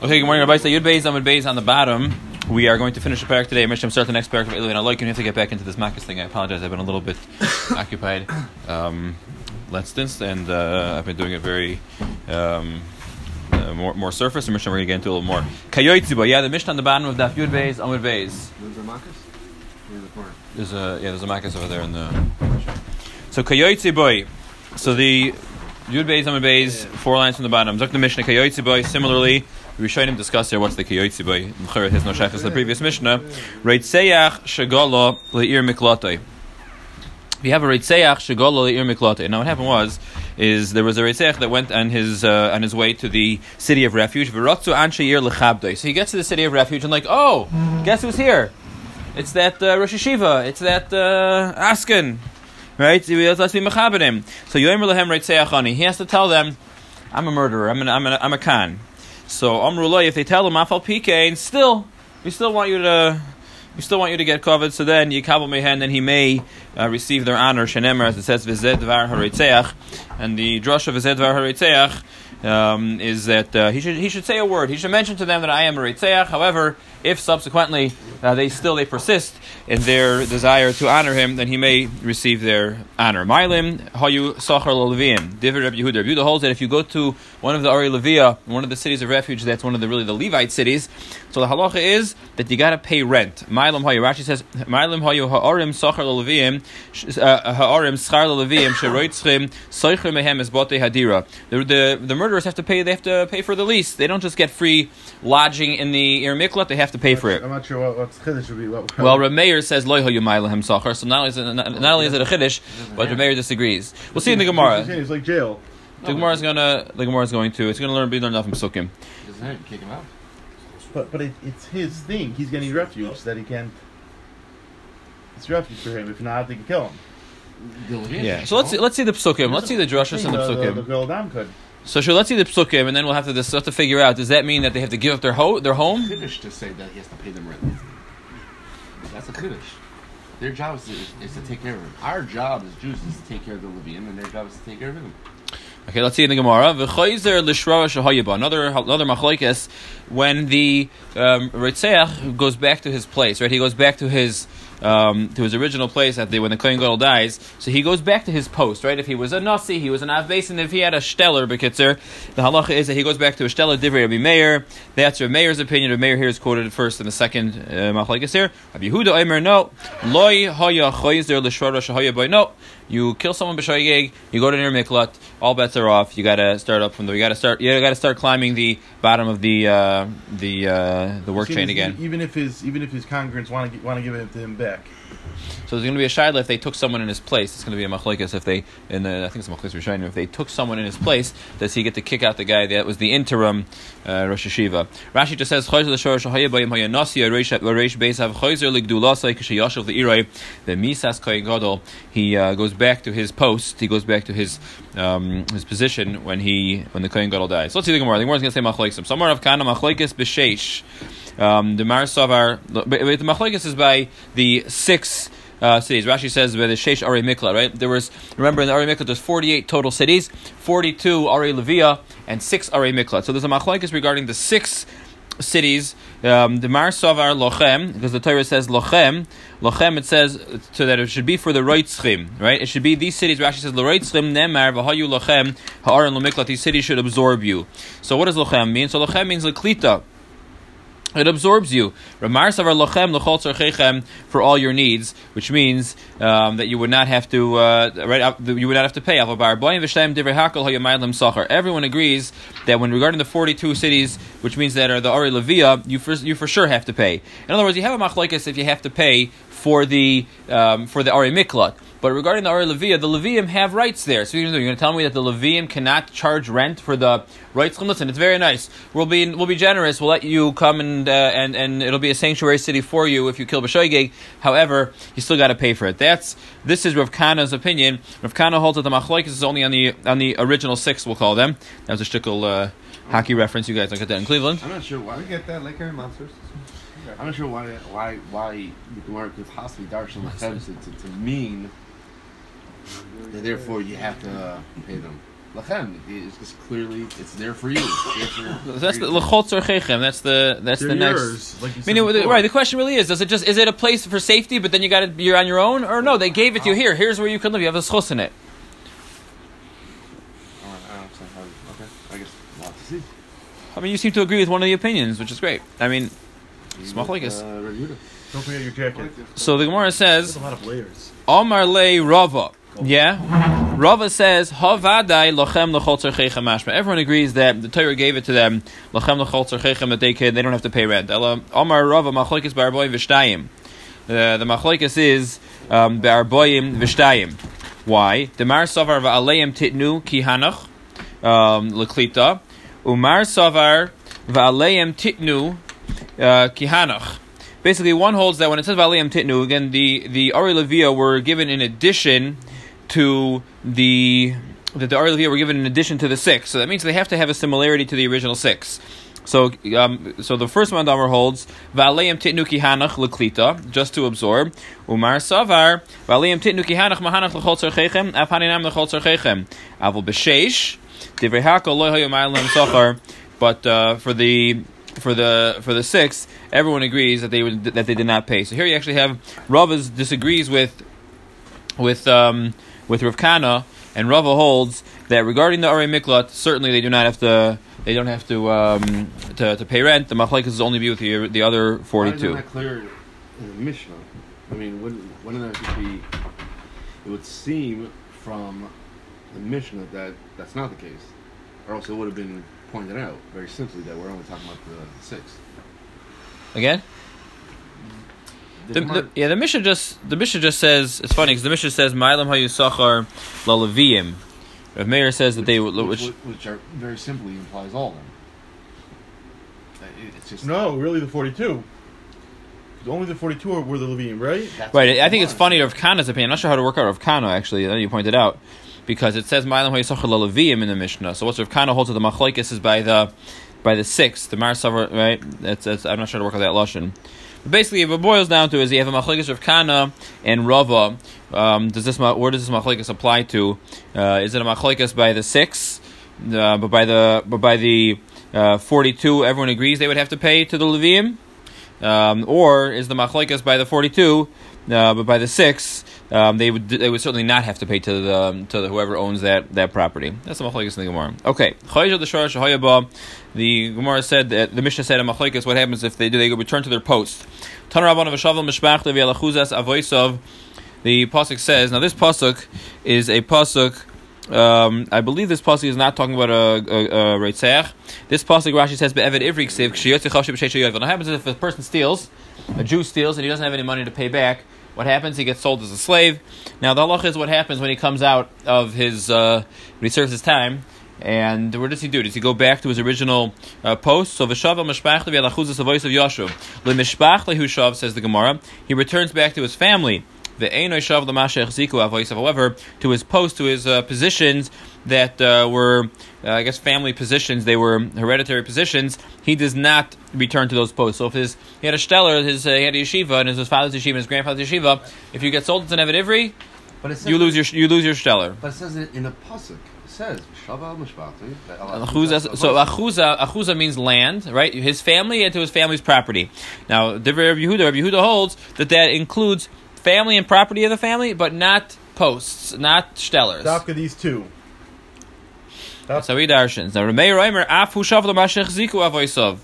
Okay, good morning, Rabbi. So Yud Beis, Amud Beis on the bottom. We are going to finish the parak today. Mishnah start the next parak of Eloi. And I like you have to get back into this Makis thing. I apologize. I've been a little bit occupied um, stint, and uh, I've been doing it very um, uh, more, more surface. And Mishnah we're going to get into a little more. Kayoitziba. Yeah, the Mishnah on the bottom of Daf Yud Beis, Amud Beis. There's a Marcus? In the corner. There's a yeah, there's a Makis over there in the. So Kayoitziba. So the Yud Beis, Amud Beis, four lines from the bottom. Zok the Mishnah Kayoitziba. Similarly. Him discuss here what's the kiyotzi by Mecheret his no shaykhs the previous Mishnah. Reitzeach shagala leir miklatai. We have a Reitzeach shagala leir miklatai. Now what happened was is there was a Reitzeach that went on his uh, on his way to the city of refuge. V'rotzu ansheir lechabdai. So he gets to the city of refuge and like, oh, guess who's here? It's that uh, Rosh Hashiva. It's that uh, Askin. Right? So Yoimer lehem Reitzeach ani. He has to tell them, I'm a murderer. I'm an, I'm, an, I'm a Khan. So Amrullah, if they tell him Afal Pikein, still we still want you to we still want you to get covered. So then you cover Yikabel Mehen, then he may uh, receive their honor. Shenemer, as it says, Vized Var Haritzeach, and the drush of Vized Var Haritzeach um, is that uh, he should he should say a word. He should mention to them that I am a Ritzeach. However, if subsequently uh, they still they persist in their desire to honor him, then he may receive their honor. Mailim hayu sachar levim. David Rabbi Yehuda. Rabbi holds that if you go to one of the Ari Levia, one of the cities of refuge, that's one of the really the Levite cities. So the halacha is that you got to pay rent. Mailim hayu. Rashi says Mailim hayu haarim sachar levim uh, haarim schar levim sheroitzchim soicher mehem es bote hadira. The the the murderers have to pay. They have to pay for the lease. They don't just get free lodging in the Ir Miklat. They have to pay for it. I'm not sure what, what's Chiddush would be. What, Well, Rameir says loy hayu sachar. So not only is it not, not only is it a chiddush, but Rameir disagrees. We'll see in the Gemara. It's like jail. The Gemara is gonna the Gemara is going to it's gonna learn be learned off from Psukim. Doesn't it kick him out? But but it, it's his thing. He's getting refuge that he can't. It's refuge for him. If not, they can kill him. Yeah. So let's see, let's see the Psukim. Let's see the drushes and the The, the, the Psukim. girl could. So sure, let's see the Psukim, and then we'll have to just have to figure out. Does that mean that they have to give up their ho- their home? Chiddush to say that he has to pay them rent. That's a Chiddush. Their job is to, is to take care of him. Our job as Jews is to take care of the Levium, and their job is to take care of him. Okay, let's see in the Gemara. V'choizer shahayaba. Another another machlokes when the um, Ritzeach goes back to his place. Right, he goes back to his. Um, to his original place at the, when the Kohen Gadol dies, so he goes back to his post, right? If he was a Nasi, he was an Avbeis, and if he had a Steller, Bekitzer, the halacha is that he goes back to a Steller, Divrei Rabbi Meir. That's Rabbi Meir's opinion. Rabbi Meir here is quoted first in the second uh, Machlekes here. Rabbi Yehuda Omer, no. Loi haya choizer shahaya boy, no. You kill someone b'shoyeg, you go to near miklat, all bets are off. You gotta start up from the. You gotta start. You gotta start climbing the bottom of the uh, the uh, the work chain again. Even if his even if his congregants want to want to give it to him back. So there's going to be a shaila if they took someone in his place. It's going to be a machlekes if they, in the, I think it's a machlekes Rishonim. If they took someone in his place, does he get to kick out the guy that was the interim uh, Rosh Hashiva? Rashi just says chayzer l'shor shahaya bayim hayanasi areish areish beisav chayzer ligdulasai k'sheyashav the iray the misas kohen gadol. He uh, goes back to his post. He goes back to his um, his position when he when the kohen gadol dies. So let's see the gemara. The gemara is going to say machlekes. Somewhere of kana machlekes b'sheish. Um, the Mar Savar, the machlekes is by the six uh, cities. Rashi says by the Sheish Ari Mikla, right? There was remember in the Ari Mikla there's 48 total cities, 42 Ari Levia, and six Ari Mikla. So there's a machlekes regarding the six cities. Um, the Mar Savar Lochem, because the Torah says Lochem. Lochem it says so that it should be for the Reitzchim, right? It should be these cities. Rashi says Reitzchim Nemar V'Hayu Lochem Ha'aron Lomiklat. These cities should absorb you. So what does Lochem mean? So Lochem means Laklita. It absorbs you. For all your needs, which means um, that you would not have to uh, right up, you would not have to pay. Everyone agrees that when regarding the forty-two cities, which means that are the Ari Levia, you for, you for sure have to pay. In other words, you have a machlekes if you have to pay for the um, for the Ari Miklat. But regarding the Ari Levia, the Levium have rights there. So you're going to tell me that the Levium cannot charge rent for the rights? Listen, it's very nice. We'll be we'll be generous. We'll let you come and uh, and and it'll be a sanctuary city for you if you kill B'shoigeg. However, you still got to pay for it. That's this is Rav Kana's opinion. Rav Kana holds that the machlokes is only on the on the original six. We'll call them. That was a shtickle uh, hockey reference. You guys don't get that in Cleveland. I'm not sure why. We get that like Harry monsters. I'm not sure why why why the Gemara could possibly darshan to, to, mean therefore you have to uh, pay them. Lachem, it's just clearly it's there for you. For, That's the you. lechol tzorchechem. That's the that's They're the next. yours, like you I mean, right. The question really is: Does it just is it a place for safety, but then you got to you're on your own, or no? They gave it to you here. Here's where you can live. You have a schus in it. I don't understand how- Okay, I guess we'll have to see. I mean, you seem to agree with one of the opinions, which is great. I mean, Smach like. Uh, Don't forget your jacket. so the Gemara says, a lot of layers. Omar le Rava. Yeah, Rava says. Everyone agrees that the Torah gave it to them that they they don't have to pay rent. Omar v'shtayim. The machlokes is um, v'shtayim. Why? Demar savar va'aleim titnu kihanach um, leklita. Umar savar va'aleim titnu uh, kihanach. Basically, one holds that when it says Valiam Titnu, again, the, the Ari Levia were given in addition to the that the Ari Levia were given in addition to the six. So that means they have to have a similarity to the original six. So, um, so the first Mandamar holds Valeim Titnu Kihanach Leklita, just to absorb. Umar Savar Valeim Titnu Kihanach Mahanach Lechol Tzarchechem Afhaninam Lechol Tzarchechem Avol B'Sheish Divrei Hakol Lo Hayu Ma'alim Sochar. But uh, for the for the for the six, everyone agrees that they would, that they did not pay. So here you actually have Rava's disagrees with with um, with Rav Kana, and Rava holds that regarding the Ari Miklat, certainly they do not have to they don't have to um, to, to pay rent. The machlekes is only be with the the other forty two. clear in the Mishnah? I mean, wouldn't, wouldn't that be? It would seem from the Mishnah that that's not the case, or else it would have been pointed out very simply that we're only talking about the six. Again, the, the, yeah, the Mishnah just the Mishnah just says it's funny because the Mishnah says Ma'alam Hayusachar Lalaviim. Rav Meir says that they which, which, which, which are very simply implies all of them. Uh, It's just No, really the 42. Only the 42 are- were the Levine, right? that's Right, I think it's Gemara funny Rav Kana's opinion. I'm not sure how to work out Rav Kana actually. Then you pointed out because it says Ma'alam Hayisachar Lalavim in the Mishnah. So what's Rav Kana holds to the Machlekes is by the by the sixth, the Mar Savar, right? That's, that's I'm not sure how to work out that lashon. Basically, if it boils down to is you have a Machlekes of Kana and Rava. Um, does this where does this Machlekes apply to? Uh, is it a Machlekes by the six? Uh, but by the but by the uh, 42, everyone agrees they would have to pay to the Levim. Um, or is the machlekes by the forty-two, uh, but by the six, um, they would they would certainly not have to pay to the to the, whoever owns that, that property. That's the machlekes in the Gemara. Okay, the. The Gemara said that the Mishnah said a machlekes. What happens if they do? They return to their post. The pasuk says. Now this pasuk is a pasuk. Um, I believe this pasuk is not talking about a, a, a reitzach. This pasuk Rashi says be'evid ivri. What happens if a person steals, a Jew steals, and he doesn't have any money to pay back? What happens? He gets sold as a slave. Now the halach is what happens when he comes out of his uh, when he serves his time. And what does he do? Does he go back to his original uh, post? So v'shav mishpach the voice of Yashuv. Lemishpach lehushav says the Gemara. He returns back to his family. The Shav Lamashech Ziku Avoisav, however, to his post, to his uh, positions that uh, were, uh, I guess, family positions, they were hereditary positions, he does not return to those posts. So if his, he had a stellar, his, uh, he had a yeshiva, and his father's yeshiva and his grandfather's yeshiva, if you get sold to an Evid Ivri, But it says you lose your you lose your stellar. But it says it in a pasuk. It says Shaval Mishpachti. Achuza, so achuza, achuza means land, right? His family and to his family's property. Now, Divrei Rav Yehuda, Rav Yehuda holds that that includes family and property of the family, but not posts, not stellars. Dafka these two. So he darshans. Now, Ramei Reimer, af hu shav l'mashech ziku avoisav.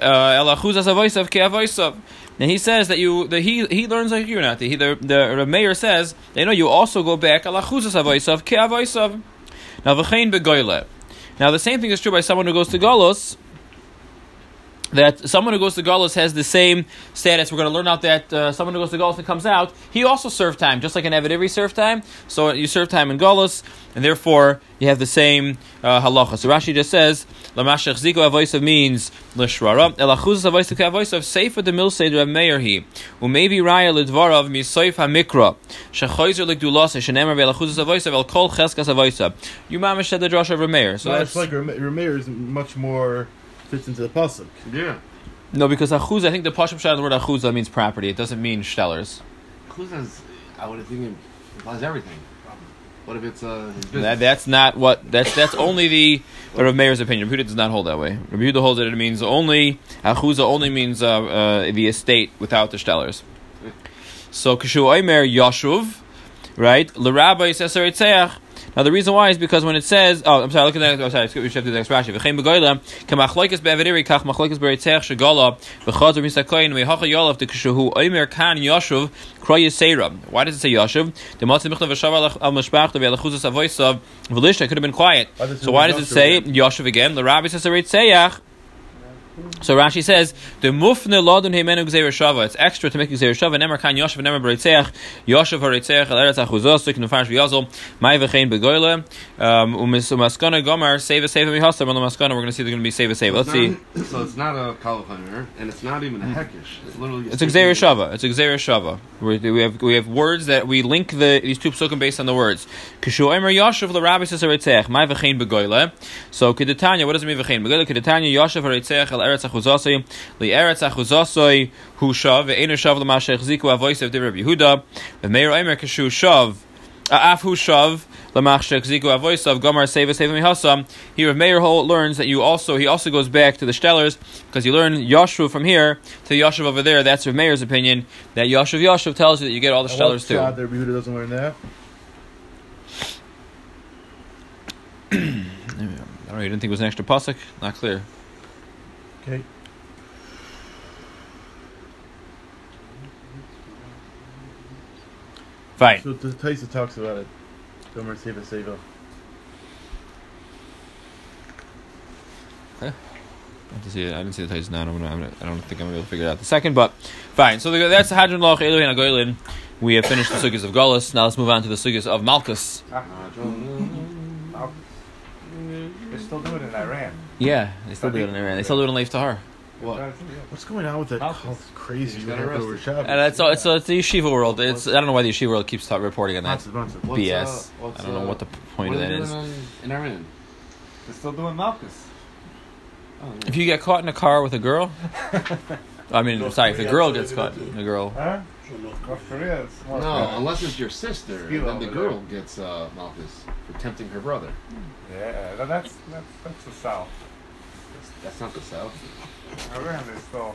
Uh, el achuzas avoisav ke avoisav. And he says that you, that he he learns like you, not he. The the Rameir says, they know you also go back el achuzas avoisav ke avoisav. Now v'chein begoyle. Now the same thing is true by someone who goes to Golos. That someone who goes to Golos has the same status. We're going to learn out that uh, someone who goes to Golos and comes out, he also served time, just like an Evid served time. So you serve time in Golos, and therefore you have the same uh, halacha. So Rashi just says, "Lamashach ziko avoisav" means l'shrara. Elachuzas avoisav ke'avoisav seifa de milseid Rav Meir he umaybe raya lidvarav misoif hamikra shechoizer ligdulas shenemar ve'elachuzas avoisav el kol cheskas avoisav. You mamish said the drush of Rav Meir. So that's it's like Rame- Rameir is much more fits into the pasuk. Yeah. no because achuz. I think the pashim shot of the word achuza means property. It doesn't mean stellars. Kuzas, I would think it implies everything. What if it's uh. That, that's not what that's that's only the Rav Meir's opinion. Rabbi Yehuda does not hold that way. Rabbi Yehuda holds that it means only achuza only means uh, uh, the estate without the stellars. So kashu oimer yashuv, right? L'rabbi seser etzeach. Now the reason why is because when it says, oh, I'm sorry, look at that. Oh, sorry, we should have to the next Rashi. V'chein begoyla kamachloikes be'avediri kach machloikes be'etzeach shagala v'chazor misakoyin ve'hacha yolav to oimer kan yashuv kroye seira. Why does it say yashuv? The matzah michtav v'shav al mashpach ve'alachuzas avoisav v'lishta could have been quiet. Why So why does it say Yashuv again? L'rabbi seser etzeach. So Rashi says the mufne lodun heimenu gzeir shava. It's extra to make gzeir shava. Nemer kan yoshev nemer bereitzeach yoshev hareitzeach el eretz achuzos tuk nefarish v'yazol may v'chein begoyle um umaskana gomer save a save mihasam on the maskana. We're going to see they're going to be save a save. Let's see. So it's not a kalachamer, and it's not even a hekish. It's literally. It's a gzeir shava. It's a gzeir shava. We have we have words that we link the these two psukim based on the words. Kishu emer yoshev l'rabbi says hareitzeach may v'chein begoyle. So kedetanya. What does it mean v'chein begoyle? Kedetanya yoshev hareitzeach el eretz achuzosay li eretz achuzosay hu shav ve'enu shav l'mashech ziku avoisav of Rabbi Yehuda kishu shav af hu shav l'mashech ziku avoisav gomar seva seva mihasam. Here Meir Hol learns that you also he also goes back to the stellars because you learn Yashuv from here to Yashuv over there. That's Rav Meir's opinion. That Yashuv Yashuv tells you that you get all the stellars too. that Rabbi Yehuda doesn't learn that? I don't know. You didn't think it was an extra pasuk? Not clear. Okay. Fine. So the Taisa talks about it. Gomer Seva Seva. I didn't see it. I didn't see the Taiz now. I'm gonna, I'm gonna, I don't think I'm gonna be able to figure it out the second, but fine. So the, that's Hadron Loch Elohim Agoylin. We have finished the sugyas of Golas. Now let's move on to the sugyas of Malchus. Ah, Uh, They still do it in Iran. Yeah, they still do it in Iran. They still do it in Lev Tahor. What? What's going on with that Malchus. cult crazy He's got over And it's, it's, it's the yeshiva world. It's I don't know why the yeshiva world keeps ta- reporting on that Monster, monster. What's, BS. uh, what's, I don't know uh, what the point what of are that they is. doing in Iran? They're still doing Malchus. Oh, yeah. If you get caught in a car with a girl, I mean, sorry, if the girl gets caught, the girl. Huh? North Korea is more No, unless it's your sister, Skill and then the over girl gets uh, Malchus for tempting her brother. Yeah, that's that's that's the South. That's, that's not the South. Iran is still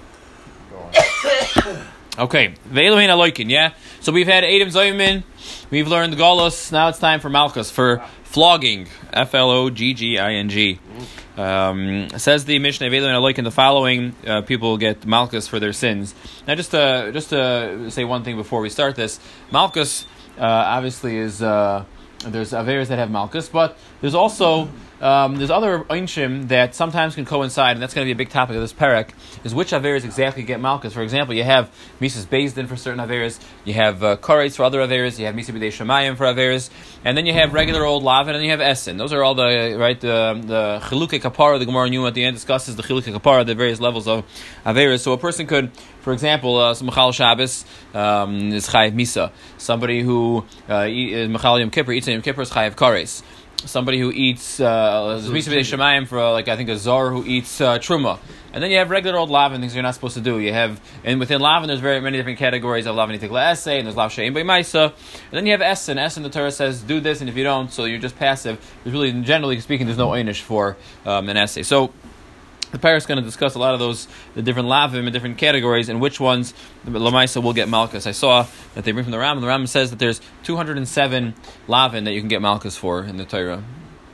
going. Okay, Ve'elohin Aloikin, yeah? So we've had Adam Zoyman, we've learned the Golos, now it's time for Malchus, for flogging. F L O G G I N G. Um, says the mission of Mishnah Ve'elohin Aloikin, the following uh, people get Malchus for their sins. Now, just to, just to say one thing before we start this Malchus uh, obviously is. Uh, there's Averas that have Malchus, but there's also um, there's other Einshim that sometimes can coincide, and that's going to be a big topic of this parak, is which Averas exactly get Malchus. For example, you have Mises Bezdin for certain Averas, you have uh, for other Averas, you have Misa B'dei Shemayim for Averas, and then you have regular old Lavin, and you have Essen. Those are all the, right, the, the Chiluke Kapara, the Gemara New at the end discusses the Chiluke Kapara, the various levels of Averas. So a person could, for example, uh, some Machal Shabbos um, is Chayiv Misa. Somebody who uh, uh, Machal Yom Kippur eats Yom Kippur is Chayiv Kares somebody who eats uh, Shemayim for uh, like I think a czar who eats uh, truma, and then you have regular old lavin things you're not supposed to do. You have and within lavin there's very many different categories of lavin tikla essay and there's lav sheim Maisa, and then you have essen. Essen the Torah says do this, and if you don't, so you're just passive. There's really generally speaking there's no einish for um, an essay. So. The pair is going to discuss a lot of those, the different lavim and different categories, and which ones Lamaisa will get Malchus. I saw that they bring from the Rambam. and The Ram says that there's 207 lavin that you can get Malchus for in the Torah.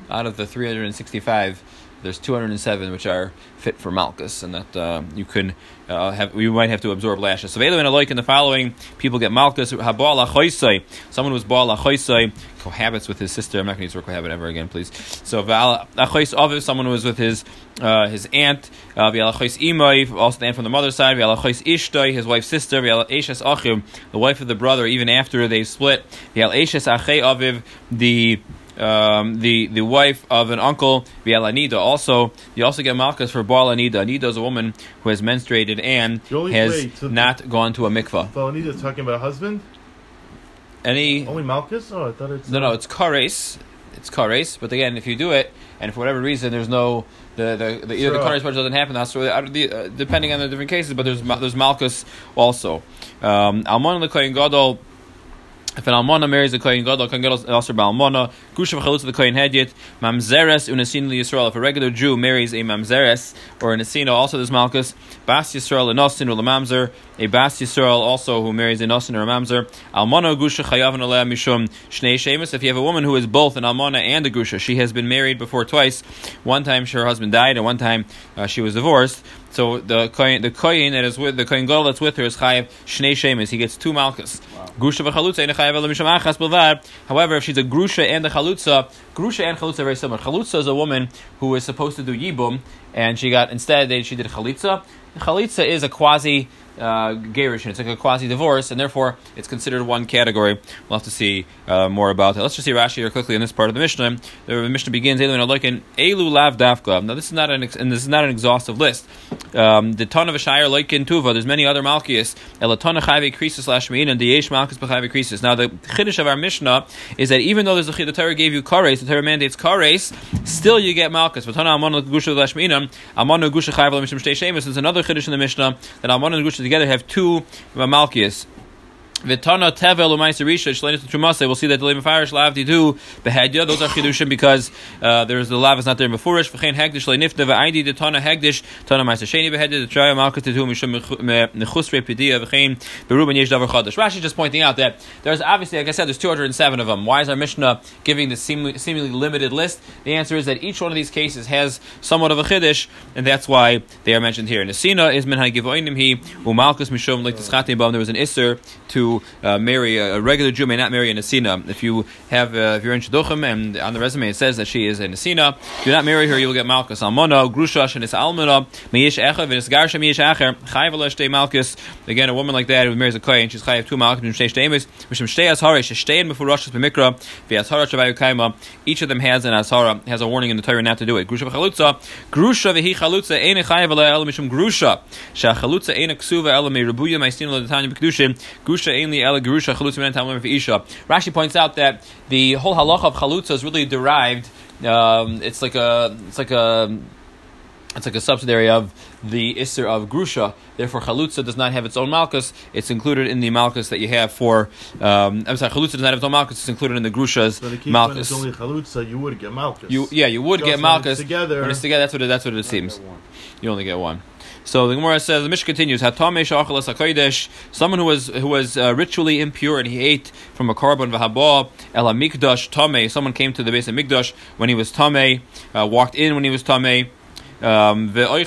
Out of the 365, there's 207 which are fit for Malchus, and that uh, you can uh, have. You might have to absorb lashes. So Velu and Aloik in the following people get Malchus. Habal achoisai. Someone who's bal achoisai cohabits with his sister. I'm not going to use the word cohabit ever again, please. So val achois aviv. Someone who was with his uh, his aunt. Vial achois imai. Also the aunt from the mother's side. Vial achois ishtoi. His wife's sister. Vial eshes achim. The wife of the brother. Even after they split. Vial eshes achei aviv. The um, the the wife of an uncle, Anida. Also, you also get Malchus for Baal Anida. Is a woman who has menstruated and has not gone to a mikvah. So Anita's talking about a husband? Any Only Malchus? Oh, I thought it's. no no, it's kares, it's kares. But again, if you do it and for whatever reason there's no the, the, the either the kares part doesn't happen, that's where- out of the, uh, depending on the different cases. But there's there's Malchus also. Um, Almon the Kohen Gadol. If an almana marries a kohen gadol, kohen gadol is also balmana. Grusha v'chalutza the kohen hedyet. Mamzeres unesin Yisrael. If a regular Jew marries a mamzeres or an esina, also there's malchus. Bas Yisrael enosin or mamzer. A bas Yisrael also who marries a nosin or a mamzer. Almana grusha chayav aleh mishum shnei shemus. If you have a woman who is both an almana and a grusha, she has been married before twice. One time her husband died, and one time uh, she was divorced. So the kohen, the kohen that is with the kohen gadol that's with her is chayav shnei shemus. He gets two malchus. Grusha v'chalutza ain't a chayav ela mishum achas bilvad. However, if she's a grusha and a chalutza, grusha and chalutza are very similar. Chalutza is a woman who is supposed to do yibum, and she got instead they, she did chalitza. Chalitza is a quasi uh, gerish, it's like a quasi divorce, and therefore it's considered one category. We'll have to see uh, more about it. Let's just see Rashi here quickly in this part of the Mishnah. The Mishnah begins Elu Elu lav dafka. Now this is not an ex- and this is not an exhaustive list. Um, the ton of a shire loikin tuva. There's many other malchias. Elatona chayve krisis slash and yesh malchus b'chayve krisis. Now the chiddush of our Mishnah is that even though there's a the Torah gave you kares, the Torah mandates kares, still you get malchus. Vatana amon gusha slash meinam amon gusha chayve mishum shtei shemus. There's another chiddush in the Mishnah that amon together have two malchias. Vitana tevel u'maiser risha shleinis l'trumase. We'll see that the lema farish lavdi do behedya. Those are chidushim because uh, there's the lav is not there in beforish. V'chein hegdish leinifta v'aidi the tana hegdish tana maiser sheni behedya the traya malchus tetu mishum nechusre pedia v'chein beruben yesh davar chadash. Rashi just pointing out that there's obviously, like I said, there's 207 of them. Why is our Mishnah giving this seemingly, seemingly limited list? The answer is that each one of these cases has somewhat of a chiddush, and that's why they are mentioned here. Nesina is min hagivoinim he umalchus mishum like There was an isser to uh, marry a, a regular Jew may not marry a Nesina. If you have, uh, if you're in Shidduchim and on the resume it says that she is a Nesina, do not marry her. You will get Malchus Almona, Grusha, Shenis Almona, Meish Echa, Venis Garsha, Meish Acher, Malchus. Again, a woman like that who marries a Kohen, she's Chayv two Malchus, Mishim Shtei Shteimis, Mishim Shtei Ashara, Shtein before Rosh B'Mikra, V'Ashara Kaima. Each of them has an Ashara, has a warning in the Torah not to do it. Grusha V'Chalutza, Grusha V'Hi Chalutza, Ein Mishim Grusha, Shachalutza Ein Ksuva El Me Rebuya Ma'istin L'Tanya B'Kedushin, Grusha Ein Li El Gerusha Chalutza Min Tamim V'Isha. Rashi points out that the whole halacha of Chalutza is really derived. Um, it's like a, it's like a, it's like a subsidiary of the Isser of Grusha. Therefore, Chalutza does not have its own Malchus. It's included in the Malchus that you have for. Um, I'm sorry, Chalutza does not have its own Malchus. It's included in the Grusha's So the key when Malchus. it's only chalutza, you would get malchus. You, yeah, you would Just get when it's Malchus. together- When it's together, that's what it, that's what it seems. You only get one. So the Gemara says the Mishnah continues. Hatame shachalas hakodesh. Someone who was who was uh, ritually impure and he ate from a korban v'haba el mikdash tame. Someone came to the base of mikdash when he was tame, uh, walked in when he was tame. Um, uh.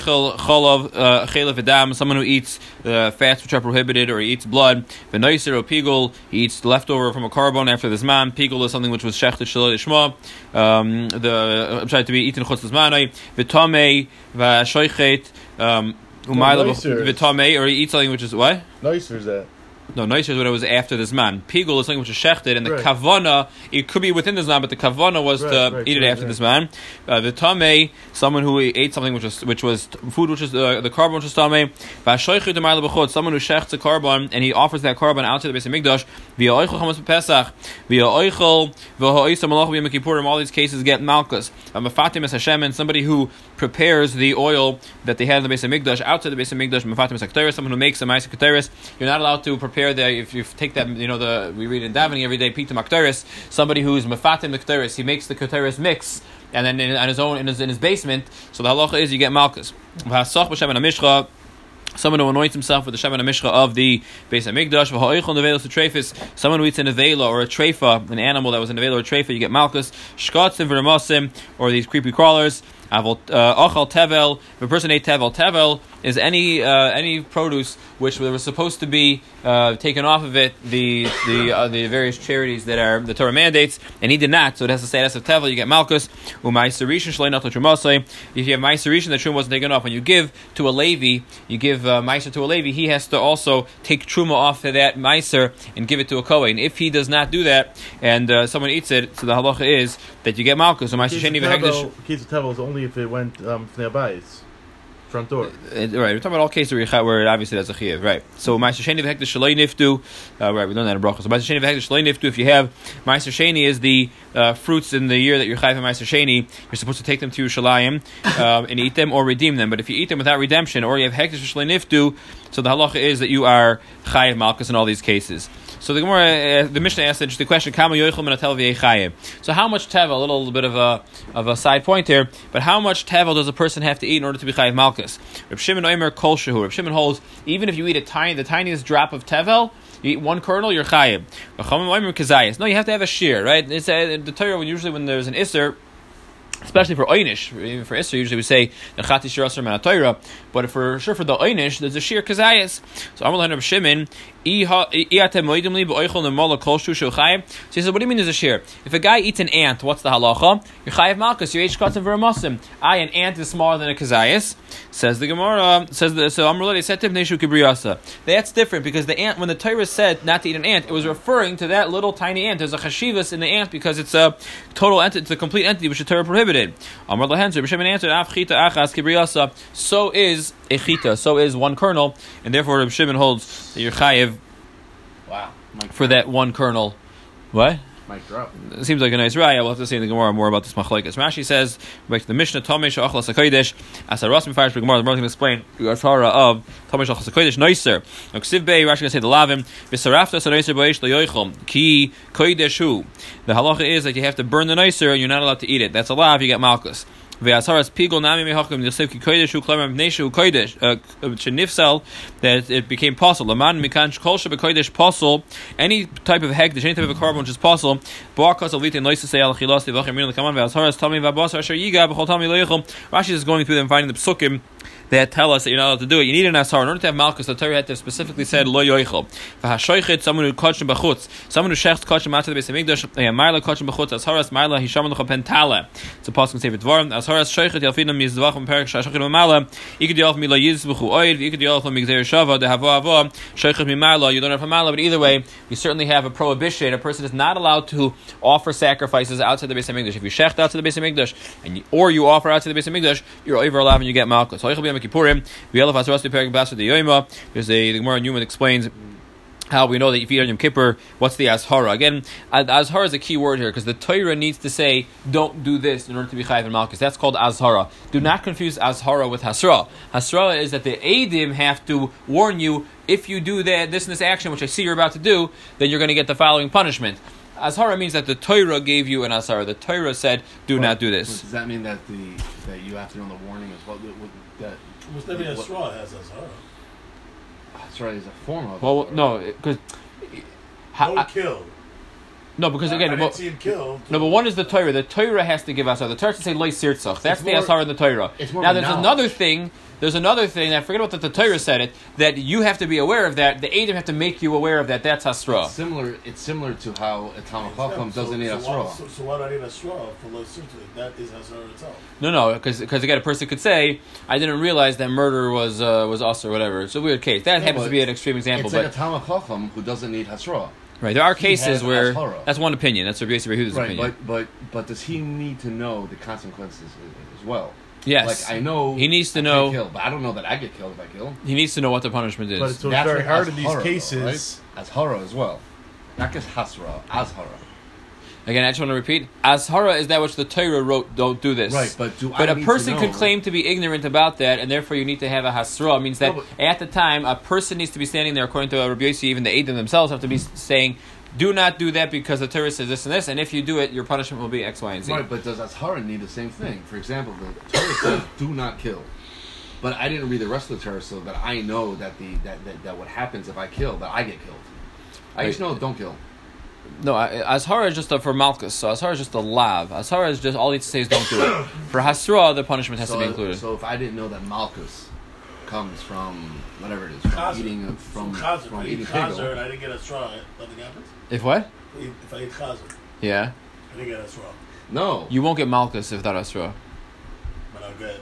Someone who eats uh, fats which are prohibited, or he eats blood. Ve'noiser or pigul. He eats leftover from a korban after this man. Pigul is something which was shechted shalot ishma. Um, the I'm trying to be eaten chutz zmanai. V'tamei v'shoichet. Um, umayla v'tamei, or he eats something which is what? Nicer is that. No, nicer is when it was after this man. Pigul is something which is shechted, and the Right. kavana, it could be within this man, but the kavana was Right, to right, eat it after this man. Uh, the tame, someone who ate something which was which was food, which is uh, the korban which is tame. B'chot, someone who shechts a korban and he offers that korban out to the base of mikdash. Via oichel chamas pesach, via oichel v'ha'oisa malach v'yom kippurim. All these cases get malchus. A mafatim es Hashem, and somebody who prepares the oil that they had in the base of mikdash out to the base of mikdash. Mafatim hakteris, someone who makes a keteris. You're not allowed to prepare the if you take that you know the we read in davening every day pita makteris. Somebody who's mafatim keteris, he makes the keteris mix. And then in, his own in his, in his basement, so the halacha is you get malchus. Someone who anoints himself with the Shem and Mishcha of the Beis Hamikdash. Someone who eats an avela or a trefa, an animal that was an avela or a trefa, you get malchus. Shkatzim v'ramasim, or these creepy crawlers. Uh, achal tevel. If a person ate tevel, tevel is any uh, any produce which was supposed to be uh, taken off of it the the uh, the various charities that are the Torah mandates, and he did not. So it has the status of tevel. You get malchus. Umaisarishin shleinat l'trumasei. If you have maisarishin, the trum wasn't taken off. When you give to a levi, you give uh, meiser to a levi. He has to also take truma off of that meiser and give it to a kohen. If he does not do that, and uh, someone eats it, so the halacha is that you get malchus. Umaiser sheni v'hegdish. Case of tevel is only if it went um, from the front door. Uh, right, we're talking about all cases where, you obviously that's a chiyuv, right? So ma'aser sheni v'hektish shaloi niftu, uh, right? We learned that in bracha. So ma'aser sheni v'hektish shaloi niftu. If you have ma'aser sheni is the uh, fruits in the year that you're chayv ma'aser sheni, you're supposed to take them to Yerushalayim um, and eat them or redeem them. But if you eat them without redemption or you have hektish shaloi niftu, so the halacha is that you are chayiv malchus in all these cases. So the Gemara, uh, the Mishnah asked the question, "Kama yoichel min hatevel. So how much tevel? A little bit of a of a side point here, but how much tevel does a person have to eat in order to be chayiv malchus? Reb Shimon Omer kol shehu. Reb Shimon holds even if you eat a tiny, the tiniest drop of tevel. You eat one kernel, you're kazayis. No, you have to have a shear, right? It's uh, the Torah. Usually when there's an isser, especially for Einish, even for Isser, usually we say Nechati Shirasar Manatoira, but for sure for the Einish, there's a Shir Kazayas. So I'm Lahan Shimon, so he says, what do you mean there's a share? If a guy eats an ant, what's the halacha? You're chayiv malchus, you ate shkatzim v'ramosim. I, an ant is smaller than a kazayas. Says the Gemara, says the, so Amrullah said to. That's different because the ant, when the Torah said not to eat an ant, it was referring to that little tiny ant. There's a chashivas in the ant because it's a total entity, it's a complete entity which the Torah prohibited. Amrullah answered, answered, chita achas kibriyasa. So is a chita, so is one kernel, and therefore Reb Shimon holds that you're chayiv Wow. Mic for that one kernel. What? Mic drop. It seems like a nice raya. We'll have to see in the Gemara more about this machlekes. Rashi says, back to the Mishnah, Tomesh Achlas HaKodesh, as a Rasmi Farish Gemara, the Gemara can explain the Ashara of Tomesh Achlas HaKodesh, Noiser. Now, Ksiv Bey, Rashi can say the Lavim, V'sarafta sa Noiser Boesh Loyoichom, Ki Kodesh Hu. The halacha is that you have to burn the Noiser and you're not allowed to eat it. That's a lav, you get Malchus. Ve'asaras pigol nami mehakim yosef ki kodesh hu klamer mneshu kodesh uh, shenifsel that it became possible. Laman mikan kol shebe kodesh possible any type of hegdish, any type of a korban which is possible. Boakas of litin loisa say al chilas tivachim min lekaman ve'asaras tami v'abasar asher yiga b'chol tami loichom. Rashi is going through them finding the psukim that tell us that you're not allowed to do it. You need an asar. In order to have malchus, the Torah had to specifically said lo yoichel. V'hashoichet, someone who kachim b'chutz, someone who shechts kachim out to the base of Mikdash, oh, marla kachim b'chutz, asharas marla hishaman l'cha pentala. It's a possible sefer dvarim. Asharas shoichet yalfinam yizdvachim perik shashochet mamala. Ikad yalf mila yizbuchu oid, ikad yalf migzer shava, dehavo avo, shoichet mimala. You don't have hamala, but either way, you certainly have a prohibition. A person is not allowed to offer sacrifices outside the base of Mikdash. If you shecht out to the base of Mikdash, and you, or you offer out to the base of Mikdash, you're over allowed and you get malchus. Kippurim. Perik Basar the Yoima. There's a the Gemara Newman explains how we know that if you eat on Yom Kippur, what's the Azhara? Again, Azhara is a key word here because the Torah needs to say, don't do this in order to be Chayiv and Malchus. That's called Azhara. Do hmm. not confuse Azhara with Hasra. Hasra is that the Adim have to warn you, if you do that, this and this action, which I see you're about to do, then you're going to get the following punishment. Azhara means that the Torah gave you an Azhara. The Torah said, do But- not do this. Does that mean that the that you have to know the warning as well? That, that Must there be a straw has a Zara? That's right. Is a form of. Well, no, because. Don't kill. No, because again, I well, didn't see him kill. No, but one is the Torah. The Torah has to give us The Torah has to say loy sirtzach. That's It's the more- asar in the Torah. now of there's knowledge. another thing. There's another thing. I forget about that. The Torah said it that you have to be aware of that. The Adam have to make you aware of that. That's hasra. It's similar. It's similar to how a Talmud Chacham so, doesn't need so a why, straw. so, so why do I need a straw for Lo Sirtu? That is Hazara itself. No, no, because again, a person could say, "I didn't realize that murder was uh, was us or whatever." It's a weird case. That No, happens to be an extreme example, It's but like a Talmud Chacham who doesn't need Hasra. right, there are he cases where Ashara. that's one opinion. That's Rabbi Yosef Yehuda's Right, opinion. but but but does he need to know the consequences as well? Yes, Like I know He needs to I know- Kill, but I don't know that I get killed if I kill. he needs to know what the punishment is. But it's, That's very hard in these Ashara, though, cases. right? As horror as well, not just Hasra, as horror. Again, I just want to repeat: Azhara is that which the Torah wrote. Don't do this. Right, but do But I a need person to could claim to be ignorant about that, and therefore you need to have a hasra. It means that No, at the time, a person needs to be standing there, according to Rabbi Yossi, even the Adam themselves have to be saying, "Do not do that because the Torah says this and this, and if you do it, your punishment will be X, Y, and Z." Right, but does Ashara need the same thing? For example, the Torah says do not kill. But I didn't read the rest of the Torah so that I know that the that, that, that what happens if I kill, that I get killed. I just know don't kill. No, Azhara is just a, for Malchus, so Azhara is just a lav. Azhara is just all he needs to say is don't do it. For Hasra, the punishment has so, to be included. so if I didn't know that Malchus comes from whatever it is, from Chazer. eating a, from Chazer. From eating eat chazer and I didn't get a straw, nothing happens. if what? If I eat- If I eat chazer, Yeah, I didn't get a straw, no. you won't get Malchus if without Hasra. but I'll get.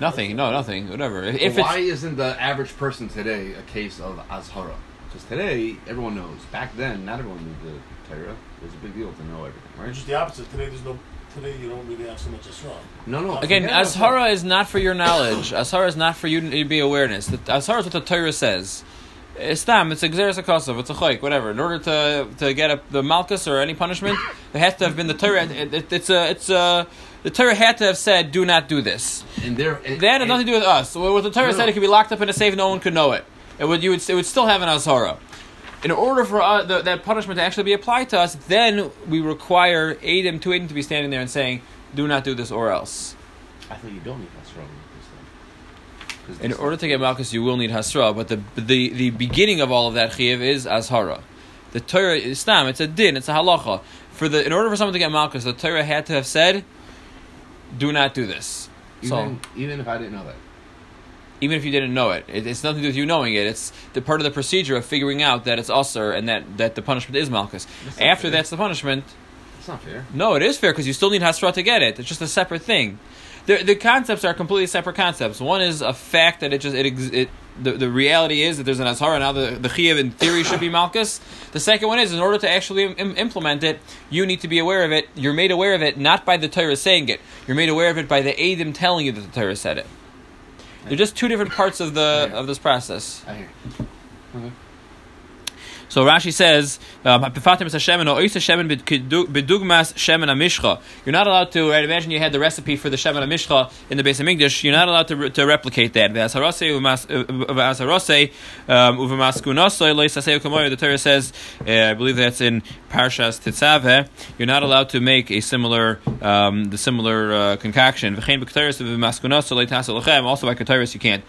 Nothing. No, nothing. Whatever. If, if why it's isn't the average person today a case of Azhara? Because today everyone knows. Back then, not everyone knew the Torah. It was a big deal to know everything, right? It's just the opposite. Today, there's no. Today, you don't really have so much a. No, no. Again, forget is not for your knowledge. Azhara is not for you to be awareness. The- Azhara is what the Torah says. It's tam, it's a gzeres akosov, it's a chayk, whatever. In order to to get a, the malchus or any punishment, it has to have been the Torah. It, it, it's a it's a the Torah had to have said, "Do not do this." And there, and, That had nothing to do with us. What the Torah No, said, no. it could be locked up in a safe, no one could know it. It would you would it would still have an azhara. In order for uh, the, that punishment to actually be applied to us, then we require Adam to Adam to be standing there and saying, "Do not do this, or else." I think you don't need Hasra. In order to get Malchus, you will need Hasra, but the the the beginning of all of that chiyuv is Azhara. The Torah is Stam, it's a din, it's a halacha. For the in order for someone to get Malchus, the Torah had to have said, "Do not do this." So even, even if I didn't know that. Even if you didn't know it, it it's nothing to do with you knowing it. It's the part of the procedure of figuring out that it's usher and that that the punishment is Malchus. After fair. that's the punishment. It's not fair. No, it is fair because you still need Hasra to get it. It's just a separate thing. The, the concepts are completely separate concepts. One is a fact that it just it, ex- it the, the reality is that there's an Azhara now the the Chiyuv in theory should be Malchus. The second one is in order to actually Im- implement it, you need to be aware of it. You're made aware of it not by the Torah saying it. You're made aware of it by the Adim telling you that the Torah said it. They're just two different parts of the of this process. I hear. Okay. So Rashi says, um. You're not allowed to. Imagine you had the recipe for the shemen amishcha in the base of English. You're not allowed to, to replicate that. Um. The Torah says, uh, I believe that's in Parshas Tetzaveh. You're not allowed to make a similar um, the similar uh, concoction. Also by kteris you can't.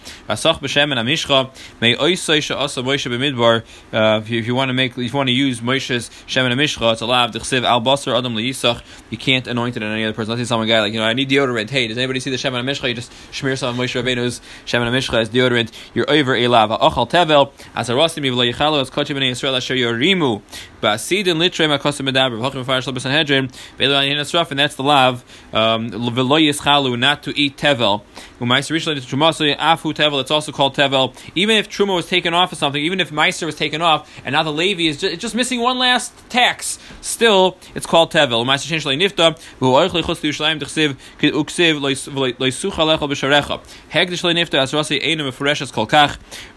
Uh, if you, you want to make, if you want to use Moshe's shemen amishcha, it's allowed. D'chsiv al basar adam liyisach. You can't anoint it on any other person. Let's say some guy like you know I need deodorant. Hey, does anybody see the shemen amishcha? You just smear some Moshe Rabbeinu's shemen amishcha as deodorant. You're over elav achal tevel as a rasim v'lo yichalo as kochim b'nei Yisrael asher yorimu ba'asidin litre makosim medaber v'chachim fire shlobes sanhedrin ve'lo ayin esraf and that's the lav um, v'lo yischalu not to eat tevel. Afu tevel. It's also called tevel. Even if truma was taken off of something, even if meiser was taken off, and now the Levi is just, just missing one last tax. Still, it's called tevel. Nifta.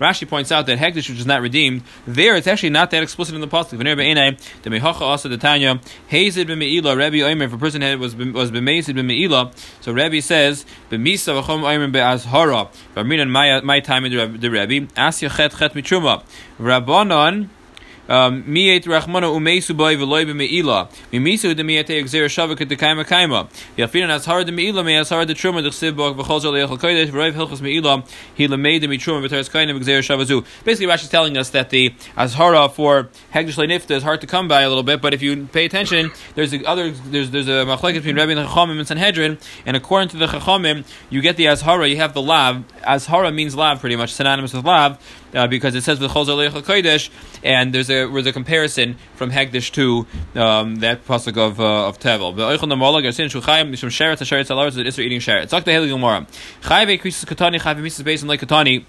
Rashi points out that hegdish which is not redeemed there it's actually not that explicit in the pasuk. V'ner if a person had was was b'mazed b'meila. So Rabbi says Omer be'azhara. V'aminan my time in the the Rabbi asya chet mitruma. Rabbanon. Um, Kaima Kaima. As as Truma. Basically, Rashi is telling us that the Azhara for Hegdish Nifta is hard to come by a little bit, but if you pay attention, there's a other there's there's a machlekes between Rabbi and the Chachamim and Sanhedrin, and according to the Chachamim, you get the Azhara, you have the Lav. Azhara means Lav, pretty much synonymous with Lav uh, because it says with Chol Zalei Kodesh, and there's a there's a comparison from Hegdish to um, that pasuk of uh, of Tevel. But Oichel Namolag Arsin Shuchayim Mishum Sheretz Hasheretz Alaretz that Isra eating Sheretz. Talk the Gemara. Chayve Krisis Katani Chayve Beis and like Katani.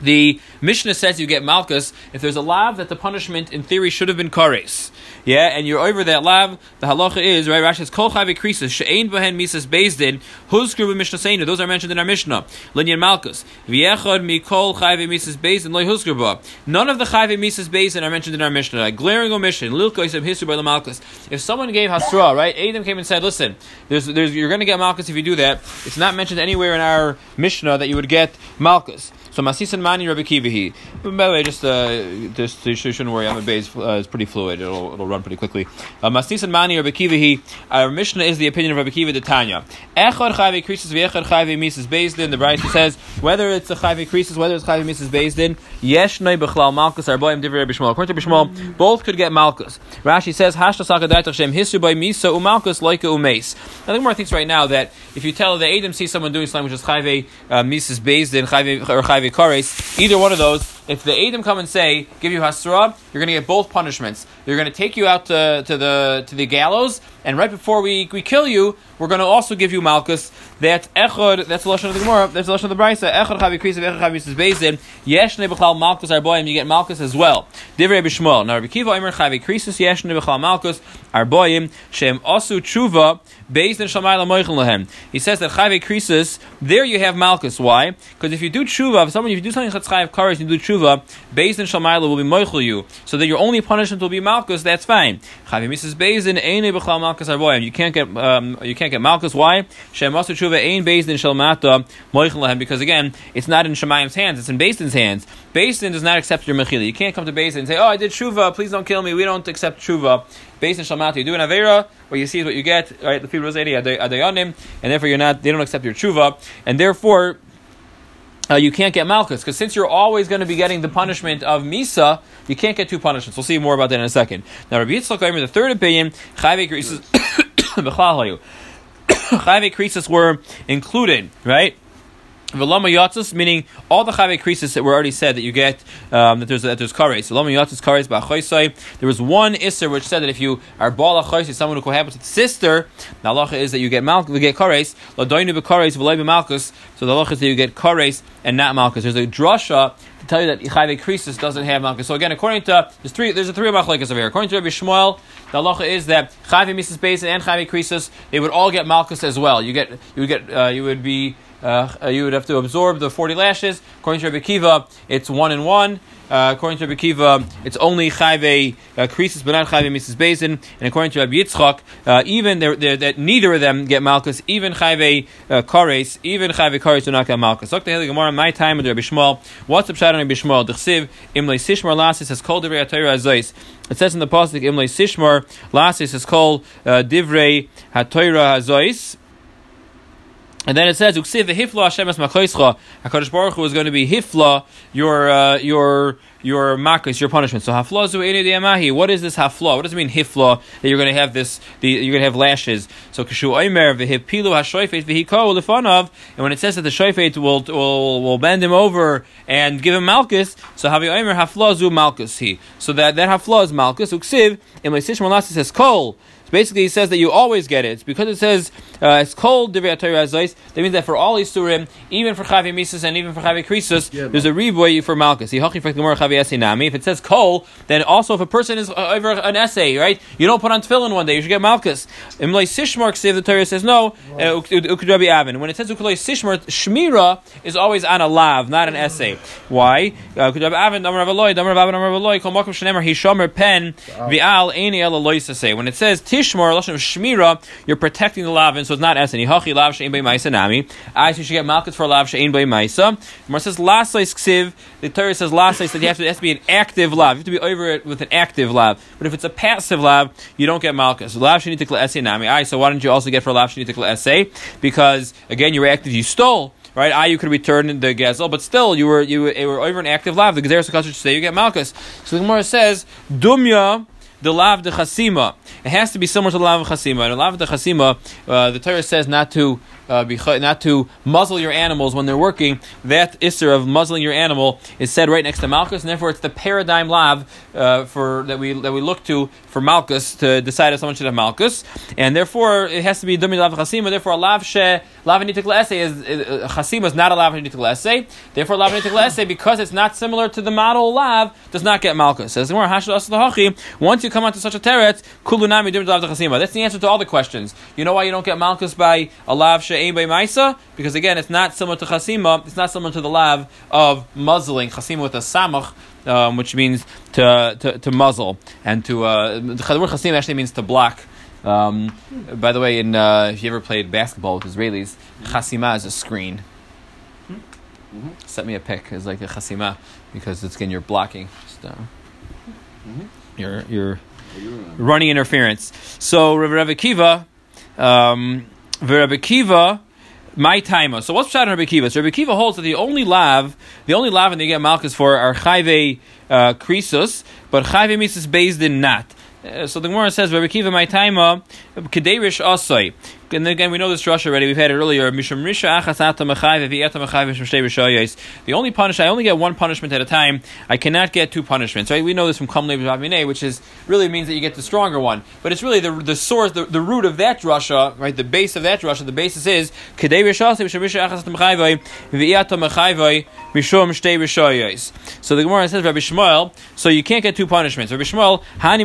The Mishnah says you get Malchus if there's a lav that the punishment in theory should have been kares. Yeah, and you're over that lav. The halacha is right. Rashi says kol chayve krisis she'ein behen misas bezdin huzkru b'mishnah seinu. Those are mentioned in our Mishnah. Linyan Malchus v'yechad mikol chayve misas bezdin loy huzkru. None of the chayve misas bezdin are mentioned in our Mishnah. Glaring omission. Lilko yisem hisu by the Malchus. If someone gave hasra, right? Adam came and said, "Listen, there's, there's, you're going to get Malchus if you do that." It's not mentioned anywhere in our Mishnah that you would get Malchus. So Masisan Mani Rabbi Kivahi. By the way, just uh, just you shouldn't worry. I'm a base. Uh, it's pretty fluid. It'll it'll run pretty quickly. Uh, Masisan Mani Rabbi Kivahi. Our Mishnah is the opinion of Rabbi Kiva the Tanya. Echad Chayve Krisis v'Echad Chayve Mises. The Brisa says whether it's a Chayve Krisis, whether it's Chayve Mises Bezdin. Yesh Nei Bechlal Malchus Arboim Divrei Rabbi Yishmael. According to Rabbi Yishmael, both could get Malchus. Rashi says Hashta Sakadaitach Shem Hisu by Misa Umalchus Loika Umeis. I think more thinks right now that if you tell the Adam see someone doing something which is Chayve uh, Mises Bezdin Chayve or Chayve Kares, either one of those, if the Adam come and say, give you Hasra, you're going to get both punishments. They're going to take you out to, to the to the gallows, and right before we, we kill you, we're going to also give you Malchus. That Echad, that's the Lashon of the Gemara, that's the Lashon of the Brisa. Echad Chavi Krisav, Echad Chavi Mises Bezdin, Yesh Nebechal Malchus Arboim, you get Malchus as well. Divrei Bishmuel. Now Rabbi Kiva Omer Chavi Krisis, Yesh Nebechal Malchus Arboim, Shem Osu Tshuva, Bezdin Shamayla Moichel Lehem. He says that Chavi Krisis, there you have Malchus. Why? Because if you do Tshuva, if someone, if you do something that's Chavi Karis, you do Tshuva, tshuva, Beis Din Shalmaila will be moichel you. So that your only punishment will be malchus. That's fine. Chavi Mrs. Beis Din Ein Bechal Malchus Arboyim. You can't get um, you can't get malchus. Why? Shem Master Tshuva Ein Beis Din Shalmata moichel lehem. Because again, it's not in Shemayim's hands. It's in Beis Din's hands. Beis Din does not accept your mechila. You can't come to Beis Din and say, "Oh, I did tshuva. Please don't kill me. We don't accept tshuva." Beis Din Shalmata. You do an avera. What you see is what you get. Right? The people adayanim, and therefore you're not. They don't accept your tshuva, and therefore uh, you can't get malchus because since you're always going to be getting the punishment of misa, you can't get two punishments. We'll see more about that in a second. Now, Rabbi Yitzchak, the third opinion, chayve creases were included, right? Velama yatzis, meaning all the chayve creases that were already said that you get um, that there's that there's kares. Velama yatzis kares ba'choisai. There was one isser which said that if you are bala choisai, someone who cohabits with sister, the halacha is that you get mal, you get kares. Ladoinu bekares v'loy malchus. So the halacha is that you get kares and not malchus. There's a drasha to tell you that chayve creases doesn't have malchus. So again, according to there's three there's a three machlekes over here. According to Rabbi Yishmael, the halacha is that chayve misas basin and chayve creases they would all get malchus as well. You get you would get uh, you would be uh, you would have to absorb the 40 lashes. According to Rabbi Kiva, it's one and one. Uh, according to Rabbi Kiva, it's only chayve uh, creases, but not chayve misas basin. And according to Rabbi Yitzchak, uh, even they're, they're, that neither of them get malchus. Even chayve uh, even chayve kares do not get malchus. Look, the Heli Gemara, my time with Rabbi Yishmael. What's the pshat on Rabbi Yishmael? Dechsiv imle sishmar lasis has called divrei atayra azois. It says in the pasuk imle sishmar lasis has called uh, divrei hatoira azois. And then it says, "Uksiv hifla Hashem es machoischa." Hakadosh Baruch Hu is going to be hifla your uh, your your makos, your punishment. So haflazu diamahi. What is this hafla? What does it mean hifla? That you're going to have this, the, you're going to have lashes. So kashu oimer v'hipilu hashoifet v'hiko lefanav. And when it says that the shoifet will, will will bend him over and give him malchus, so havi oimer haflazu malchus he. So that that hafla is malchus. Uksiv imleisish malasis says kol. So basically, he says that you always get it. It's because it says uh, it's called divrei Torah That means that for all isurim, even for chavi mises and even for chavi krisus, Yeah, there's a riboy for malchus. If it says kol, then also if a person is uh, over an essay, right? You don't put on tefillin one day, you should get malchus. Imlay sishmar say the Torah says no. uh, Ukudrabi avin. When it says ukulay sishmar, shmira is always on a lav, not an essay. Why? Uh, Ukudrabi avin, damar avaloy, damar avin, damar avaloy. Kol makom shenemer hishomer pen vial eni ela loisase. When it says tishmar, lashon of you're protecting the lav, and so it's not essay. Hachi lav shein by maisa nami. I you should get malchus for lav shein by maisa. Mar says lasais ksiv. The Torah says lasais that you have to, it has to be an active lav. You have to be over it with an active lav. But if it's a passive lav, you don't get malchus. Lav shein tikla essay nami. I so why don't you also get for lav shein tikla essay? Because again, you're active. You stole. Right, I you could return the gezel, but still you were you were, you were over an active lav. The gezeres should say you get malchus. So the Gemara says dumya the lav de chasima. It has to be similar to the lav of chasima. And the lav de chasima, uh, the Torah says not to uh, not to muzzle your animals when they're working. That isser of muzzling your animal is said right next to malchus, and therefore it's the paradigm lav uh, for that we that we look to for malchus to decide if someone should have malchus, and therefore it has to be dumi lav chasima. Therefore, lav she lav essay is uh, chasima is not a lav essay. Therefore, lav essay because it's not similar to the model lav does not get malchus. The more Once you come onto such a teret, kulunami chasima. That's the answer to all the questions. You know why you don't get malchus by a lav she by Maisa? Because again, it's not similar to Chasima, it's not similar to the lav of muzzling, Chasima with a Samach, um, which means to, to, to muzzle. And to, uh, the word Chasima actually means to block. Um, by the way, in, uh, if you ever played basketball with Israelis, Chasima is a screen. Mhm. Set me a pick is like a Chasima because it's again you're blocking. Just, uh, Mhm. You're, you're running interference. So Rav Akiva, um, Rav Akiva, my timer. So what's Pshat on Rabbi Kiva? So Rabbi Kiva holds that the only lav, the only lav and they get malchus for are chayve uh, krisus, but chayve mises based in not. Uh, so the Gemara says, Rabbi Kiva, my timer, kederish asay. And then again, we know this drush already. We've had it earlier. The only punish, I only get one punishment at a time. I cannot get two punishments. Right? We know this from Kamle B'Avminei, which is really means that you get the stronger one. But it's really the the source, the, the root of that drasha, right? The base of that drasha, the basis is. So the Gemara says, Rabbi Yishmael, so you can't get two punishments. Rabbi Yishmael. Rabbi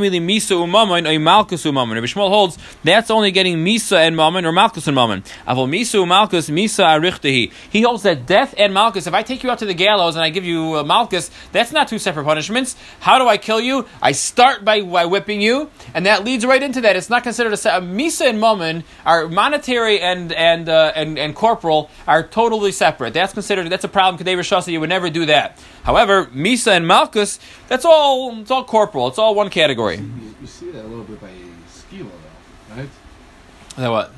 Yishmael holds that's only getting misa and mammon mammon or malchus and mammon. Avol misu malchus misa arichtehi. He holds that death and malchus. If I take you out to the gallows and I give you uh, malchus, that's not two separate punishments. How do I kill you? I start by, by whipping you, and that leads right into that. It's not considered a, se- a misa and mammon are monetary and and uh, and and corporal are totally separate. That's considered that's a problem. Kadei Rishasa, you would never do that. However, misa and malchus, that's all it's all corporal. It's all one category. You, you see that a little bit by skila, though, right? That what?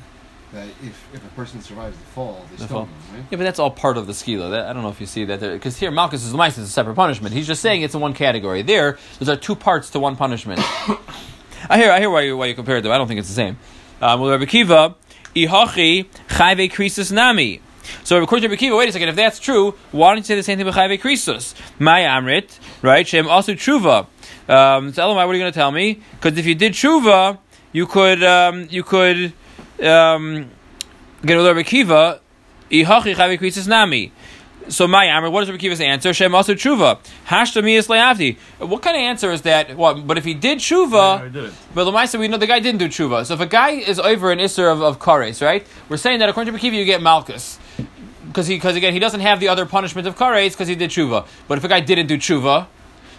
That if, if a person survives the fall, they The stone fall. them, right? Yeah, but that's all part of the skila. That, I don't know if you see that because here Malchus is mice is a separate punishment. He's just saying it's in one category. There, those are two parts to one punishment. I hear, I hear why you why you compared them. I don't think it's the same. Um, well, Rabbi Kiva, ihachi chayve krisus nami. So according to Rabbi Kiva, wait a second. If that's true, why don't you say the same thing with chayve krisus? My amrit, right? Shem also tshuva. Um, so Elamai, what are you going to tell me? Because if you did tshuva, you could um, you could um, get with Rabbi Kiva. Ihachi chayve krisus nami. So my Amr, what is Rabbi Kiva's answer? Shem also tshuva. Hashtamias le'avdi. What kind of answer is that? What? But if he did tshuva, didn't. but Lamaisa, we know the guy didn't do tshuva. So if a guy is over an isser of, of kares, right? We're saying that according to Rabbi Kiva, you get malchus. Because he, because again, he doesn't have the other punishment of kares because he did tshuva. But if a guy didn't do tshuva,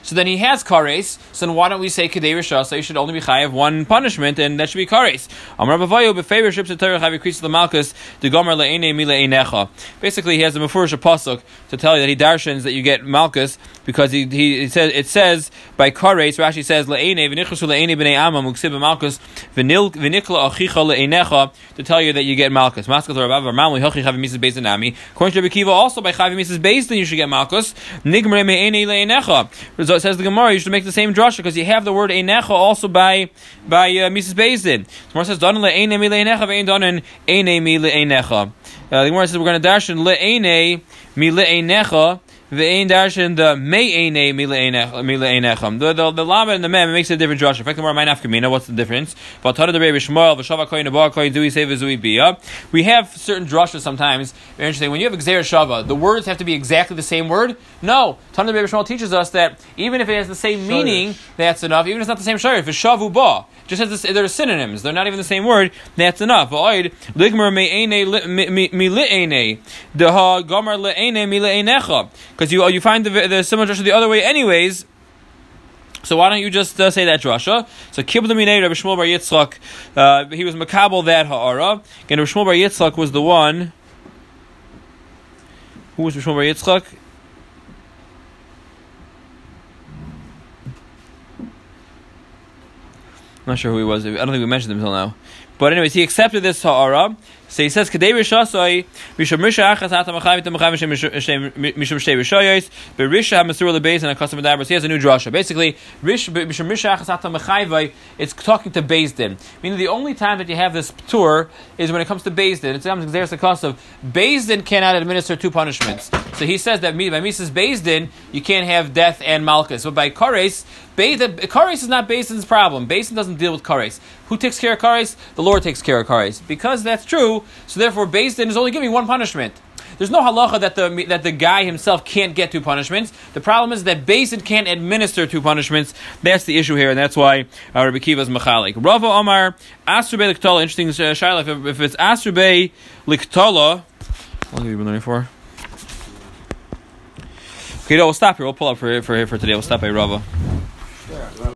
so then he has kares. So then why don't we say kadei rishah? So you should only be chayav one punishment, and that should be kares. Amar bavayu befavor ships to Torah increase the malchus the gomer le'ene mi le'enecha. Basically, he has a mefurish pasuk to tell you that he darshans that you get malchus because he he it says it says by kares. Rashi says le'ene v'nichrasu le'ene b'nei amma muksib malchus v'nil v'nikla achicha le'enecha to tell you that you get malchus. Maskas Rabbav Ramli Hochi Chavi Mises Beis Nami. According to Rabbi Kiva, also by Chavi Mises Beis, then you should get malchus. Nigmre me'ene le'enecha. So it says the Gemara, you should make the same drasha because you have the word enecha also by by uh, Mises Beis. Then Gemara says donen le'ene mi le'enecha ve'en donen ene mi le'enecha. Uh, the Gemara says we're going to dash in le'ene mi le'enecha. Ve'ein darshan the me'ene mileinechem. The the the lama and the mem makes a different drasha. In fact, the more my nafkamina. What's the difference? V'atada the Rebbe Shmuel v'shava koyin abah koyin zui say v'zui bia. We have certain drashas sometimes. Very interesting. When you have gzer shava, the words have to be exactly the same word. No, Tana the Rebbe Shmuel teaches us that even if it has the same meaning, that's enough. Even if it's not the same it's shavu ba, just as this, they're synonyms. They're not even the same word. That's enough. Because you you find the the similar drasha the other way anyways. So why don't you just uh, say that drasha? So kibbutz minei Rabbi Shmuel Bar Yitzchak, uh, he was makabel that ha'ara. And Rabbi Shmuel Bar Yitzchak was the one. Who was Rabbi Shmuel Bar Yitzchak? Not sure who he was. I don't think we mentioned him until now. But anyways, he accepted this ha'ara. So he says, "Kadei rishasoi mishum risha achas hata machayim tamachayim mishum shtei rishayos berisha hamasur lebeis and a custom adabras." He has a new drasha. Basically, rish mishum risha achas machayim. It's talking to Din. Meaning, the only time that you have this tour is when it comes to Din. It's because there's the cost of Din cannot administer two punishments. So he says that by Mises Din you can't have death and malchus, but by Kares. Kares is not Basin's problem. Basin doesn't deal with Kares. Who takes care of Kares? The Lord takes care of Kares. Because that's true, so therefore Basin is only giving one punishment. There's no halacha that the that the guy himself can't get two punishments. The problem is that Basin can't administer two punishments. That's the issue here, and that's why uh, Rabbi Kiva is machalik. Rava Omar Asrbe Liktala. Interesting uh, shaila. If, if it's Asrbe Liktala, what have you been learning for? Okay, no, we'll stop here. We'll pull up for for for today. We'll stop by Rava. Yeah.